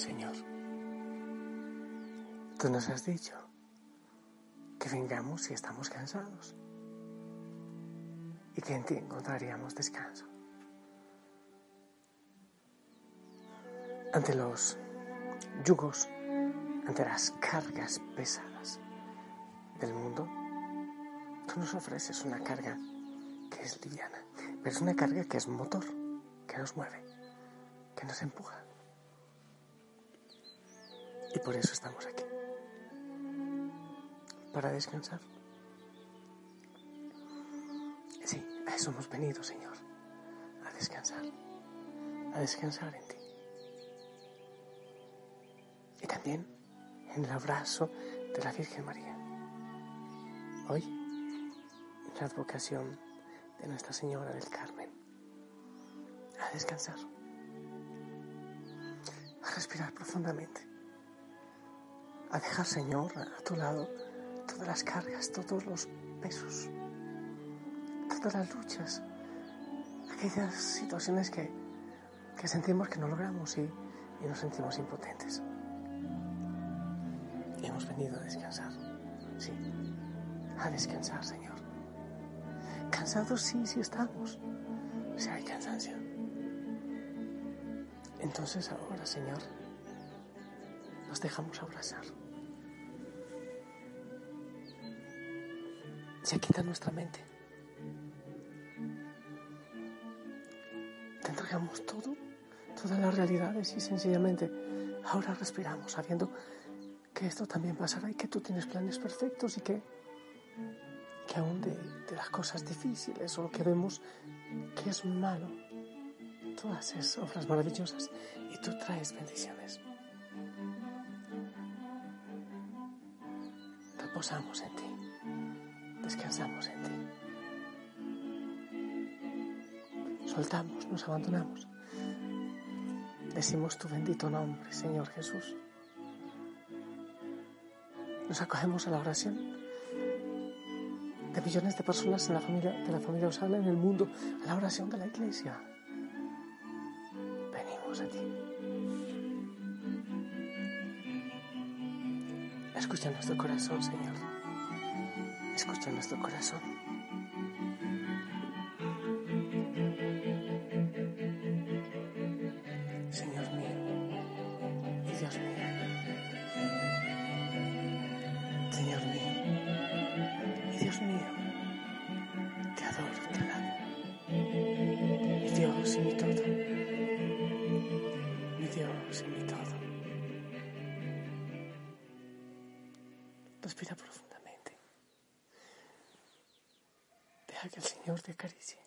Señor, tú nos has dicho que vengamos si estamos cansados y que en ti encontraríamos descanso. Ante los yugos, ante las cargas pesadas del mundo, tú nos ofreces una carga que es liviana, pero es una carga que es motor, que nos mueve, que nos empuja. Y por eso estamos aquí. Para descansar. Sí, a eso hemos venido, Señor. A descansar. A descansar en ti. Y también en el abrazo de la Virgen María. Hoy, en la advocación de Nuestra Señora del Carmen. A descansar. A respirar profundamente a dejar, Señor, a tu lado todas las cargas, todos los pesos, todas las luchas, aquellas situaciones que, que sentimos que no logramos y, y nos sentimos impotentes. Y hemos venido a descansar, sí, a descansar, Señor. Cansados sí, sí estamos, si hay cansancio. Entonces ahora, Señor, nos dejamos abrazar. Se quita nuestra mente. Te entregamos todo, todas las realidades y sencillamente ahora respiramos sabiendo que esto también pasará y que tú tienes planes perfectos y que, que aún de, de las cosas difíciles o lo que vemos que es malo, tú haces obras maravillosas y tú traes bendiciones. Reposamos en ti descansamos en ti. Soltamos, nos abandonamos. Decimos tu bendito nombre, Señor Jesús. Nos acogemos a la oración de millones de personas en la familia, de la familia Osana en el mundo, a la oración de la iglesia. Venimos a ti. Escucha nuestro corazón, Señor. Escucha nuestro corazón. Te acaricie.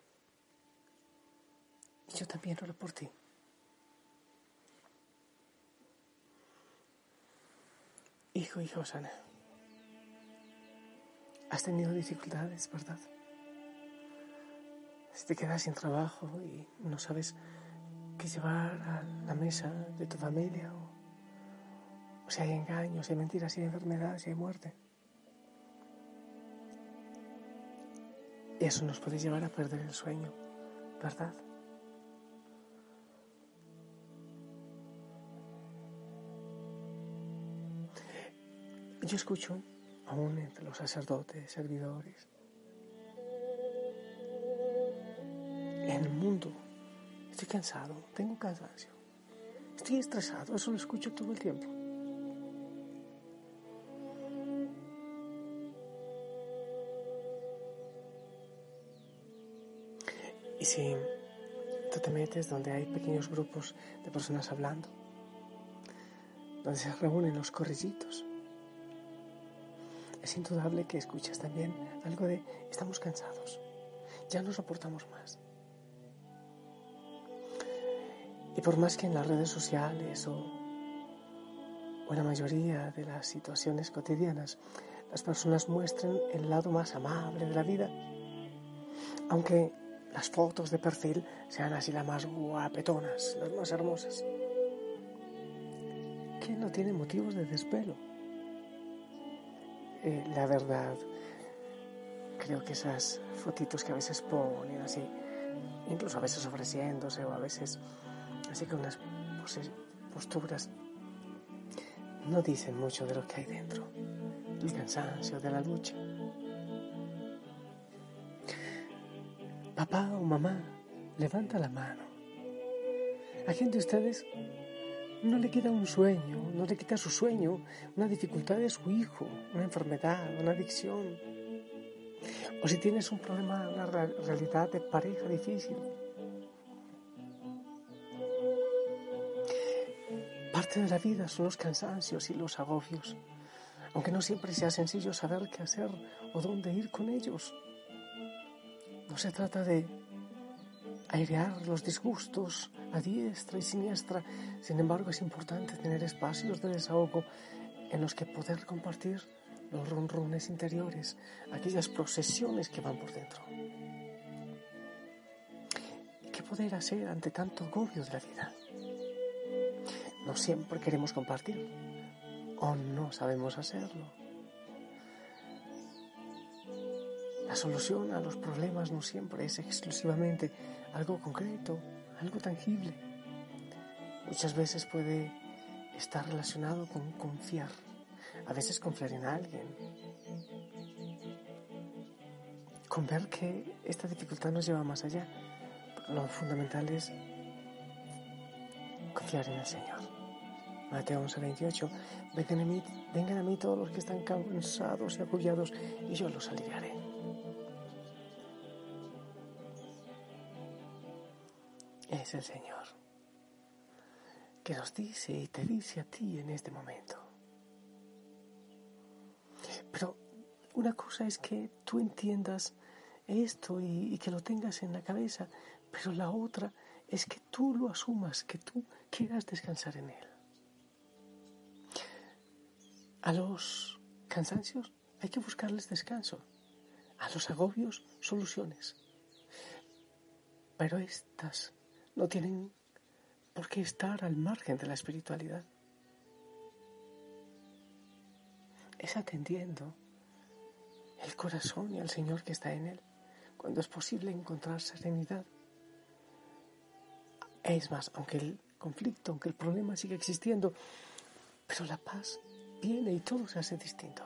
Y yo también oro por ti. Hijo, hija Osana, has tenido dificultades, ¿verdad? Si te quedas sin trabajo y no sabes qué llevar a la mesa de tu familia, o, o si hay engaños, si hay mentiras, si hay enfermedades, si hay muerte. Eso nos puede llevar a perder el sueño, ¿verdad? Yo escucho aún entre los sacerdotes, servidores, en el mundo Estoy cansado, tengo cansancio. Estoy estresado, eso lo escucho todo el tiempo. Si tú te metes donde hay pequeños grupos de personas hablando, donde se reúnen los corrillitos, es indudable que escuchas también algo de estamos cansados, ya no soportamos más. Y por más que en las redes sociales o, en la mayoría de las situaciones cotidianas las personas muestren el lado más amable de la vida, aunque las fotos de perfil sean así las más guapetonas, las más hermosas. ¿Quién no tiene motivos de desvelo? Eh, la verdad, creo que esas fotitos que a veces ponen así, incluso a veces ofreciéndose o a veces así con unas posturas, no dicen mucho de lo que hay dentro, del cansancio, de la lucha. Papá o mamá, levanta la mano. ¿A quién de ustedes no le queda un sueño, no le quita su sueño, una dificultad de su hijo, una enfermedad, una adicción? O si tienes un problema, una realidad de pareja difícil. Parte de la vida son los cansancios y los agobios, aunque no siempre sea sencillo saber qué hacer o dónde ir con ellos. No se trata de airear los disgustos a diestra y siniestra. Sin embargo, es importante tener espacios de desahogo en los que poder compartir los ronrones interiores, aquellas procesiones que van por dentro. ¿Y qué poder hacer ante tanto agobio de la vida? No siempre queremos compartir o no sabemos hacerlo. La solución a los problemas no siempre es exclusivamente algo concreto, algo tangible. Muchas veces puede estar relacionado con confiar, a veces confiar en alguien, con ver que esta dificultad nos lleva más allá. Lo fundamental es confiar en el Señor. Mateo 11, 28. Vengan a, mí, vengan a mí todos los que están cansados y agobiados y yo los aliviaré. Es el Señor que nos dice y te dice a ti en este momento. Pero una cosa es que tú entiendas esto y, que lo tengas en la cabeza, pero la otra es que tú lo asumas, que tú quieras descansar en Él. A los cansancios hay que buscarles descanso, a los agobios soluciones. Pero estas no tienen por qué estar al margen de la espiritualidad. Es atendiendo el corazón y al Señor que está en él, cuando es posible encontrar serenidad. Es más, aunque el conflicto, aunque el problema siga existiendo, pero la paz viene y todo se hace distinto.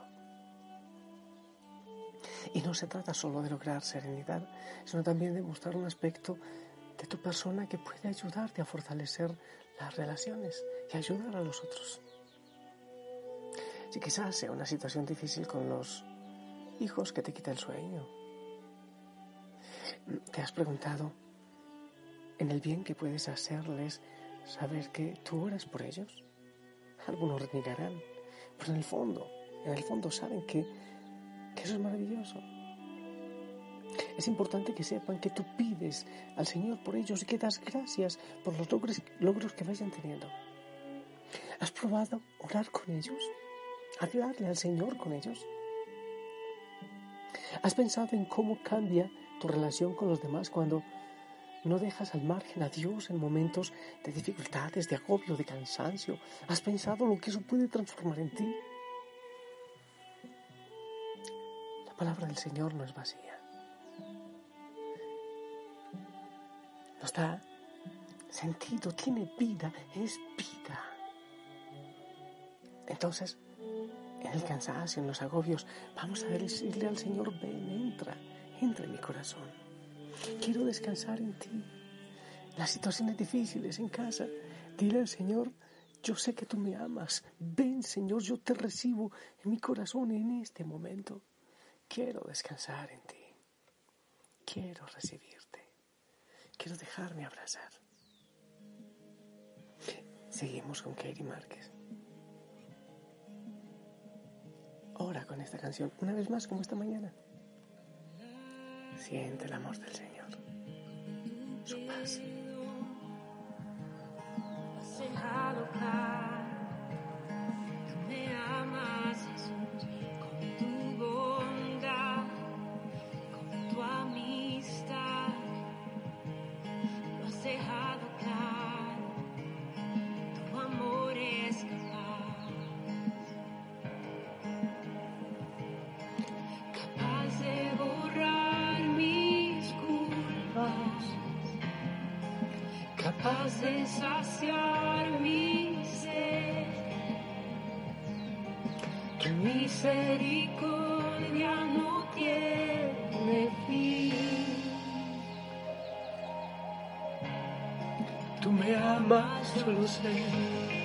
Y no se trata solo de lograr serenidad, sino también de mostrar un aspecto de tu persona que puede ayudarte a fortalecer las relaciones y ayudar a los otros. Si quizás sea una situación difícil con los hijos que te quita el sueño, ¿te has preguntado en el bien que puedes hacerles saber que tú oras por ellos? Algunos renegarán, pero en el fondo, en el fondo saben que, que eso es maravilloso es importante que sepan que tú pides al Señor por ellos y que das gracias por los logros, que vayan teniendo. ¿Has probado orar con ellos? ¿Hablarle al Señor con ellos? ¿Has pensado en cómo cambia tu relación con los demás cuando no dejas al margen a Dios en momentos de dificultades, de agobio, de cansancio? ¿Has pensado lo que eso puede transformar en ti? La palabra del Señor no es vacía. Nos da sentido, tiene vida, es vida. Entonces, en el cansancio, en los agobios, vamos a decirle al Señor, ven, entra, entra en mi corazón. Quiero descansar en ti. las situaciones difíciles en casa. Dile al Señor, yo sé que tú me amas. Ven, Señor, yo te recibo en mi corazón en este momento. Quiero descansar en ti. Quiero recibirte. Quiero dejarme abrazar. Seguimos con Katie Márquez. Ora con esta canción, una vez más como esta mañana. Siente el amor del Señor, su paz. De saciar mi sed. Tu misericordia no tiene fin. Tú me amas, yo lo sé.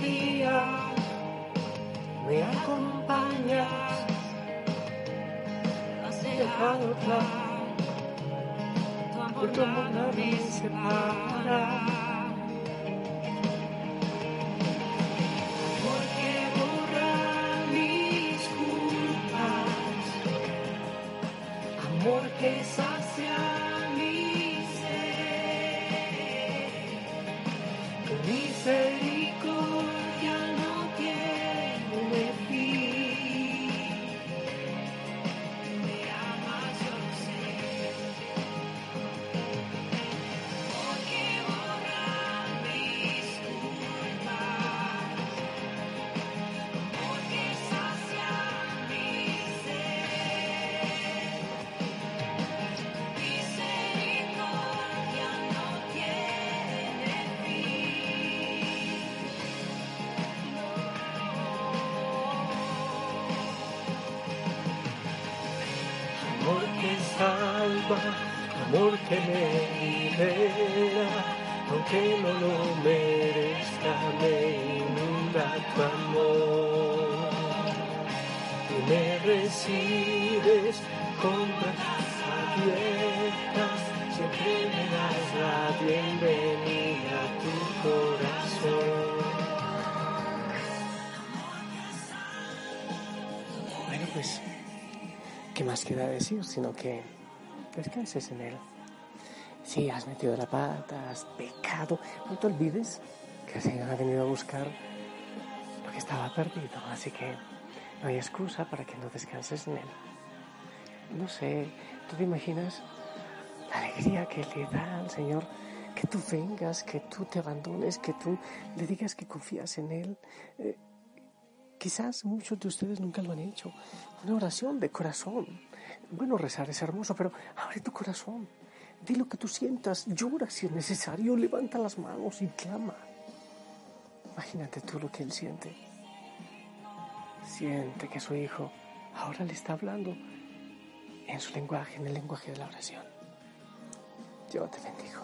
Día me acompañas, Has dejado claro que tu amor me separa. Porque borrar mis culpas, Amor que sacia mi sed. tu salva, amor que me libera, aunque no lo merezca, me inunda tu amor. Tú me recibes con brazos abiertas, siempre me das la bienvenida a tu corazón. Bueno, pues ¿Qué más queda decir? Sino que descanses en Él. Si has metido la pata, has pecado, no te olvides que el Señor ha venido a buscar lo que estaba perdido. Así que no hay excusa para que no descanses en Él. No sé, ¿tú te imaginas la alegría que le da al Señor que tú vengas, que tú te abandones, que tú le digas que confías en Él? Eh, Quizás muchos de ustedes nunca lo han hecho. Una oración de corazón. Bueno, rezar es hermoso, pero abre tu corazón. Di lo que tú sientas. Llora si es necesario. Levanta las manos y clama. Imagínate tú lo que él siente. Siente que su hijo ahora le está hablando en su lenguaje, en el lenguaje de la oración. Yo te bendigo.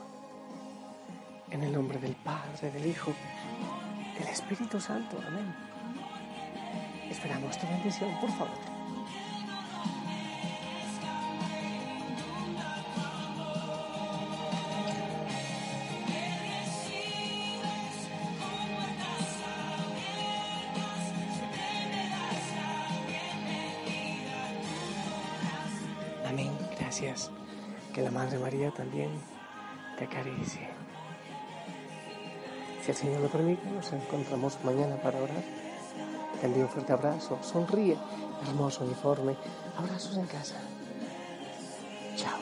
En el nombre del Padre, del Hijo, del Espíritu Santo. Amén. Esperamos tu bendición, por favor. Amén. Gracias. Que la Madre María también te acaricie. Si el Señor lo permite, nos encontramos mañana para orar. Te envío un fuerte abrazo. Sonríe. Hermoso uniforme. Abrazos en casa. Chao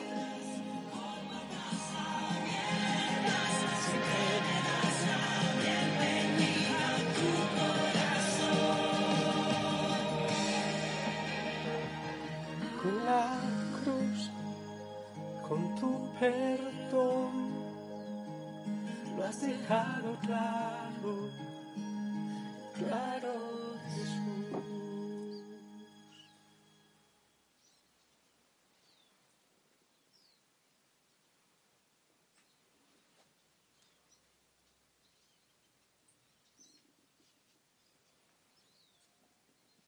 con tu perdón lo has dejado claro, claro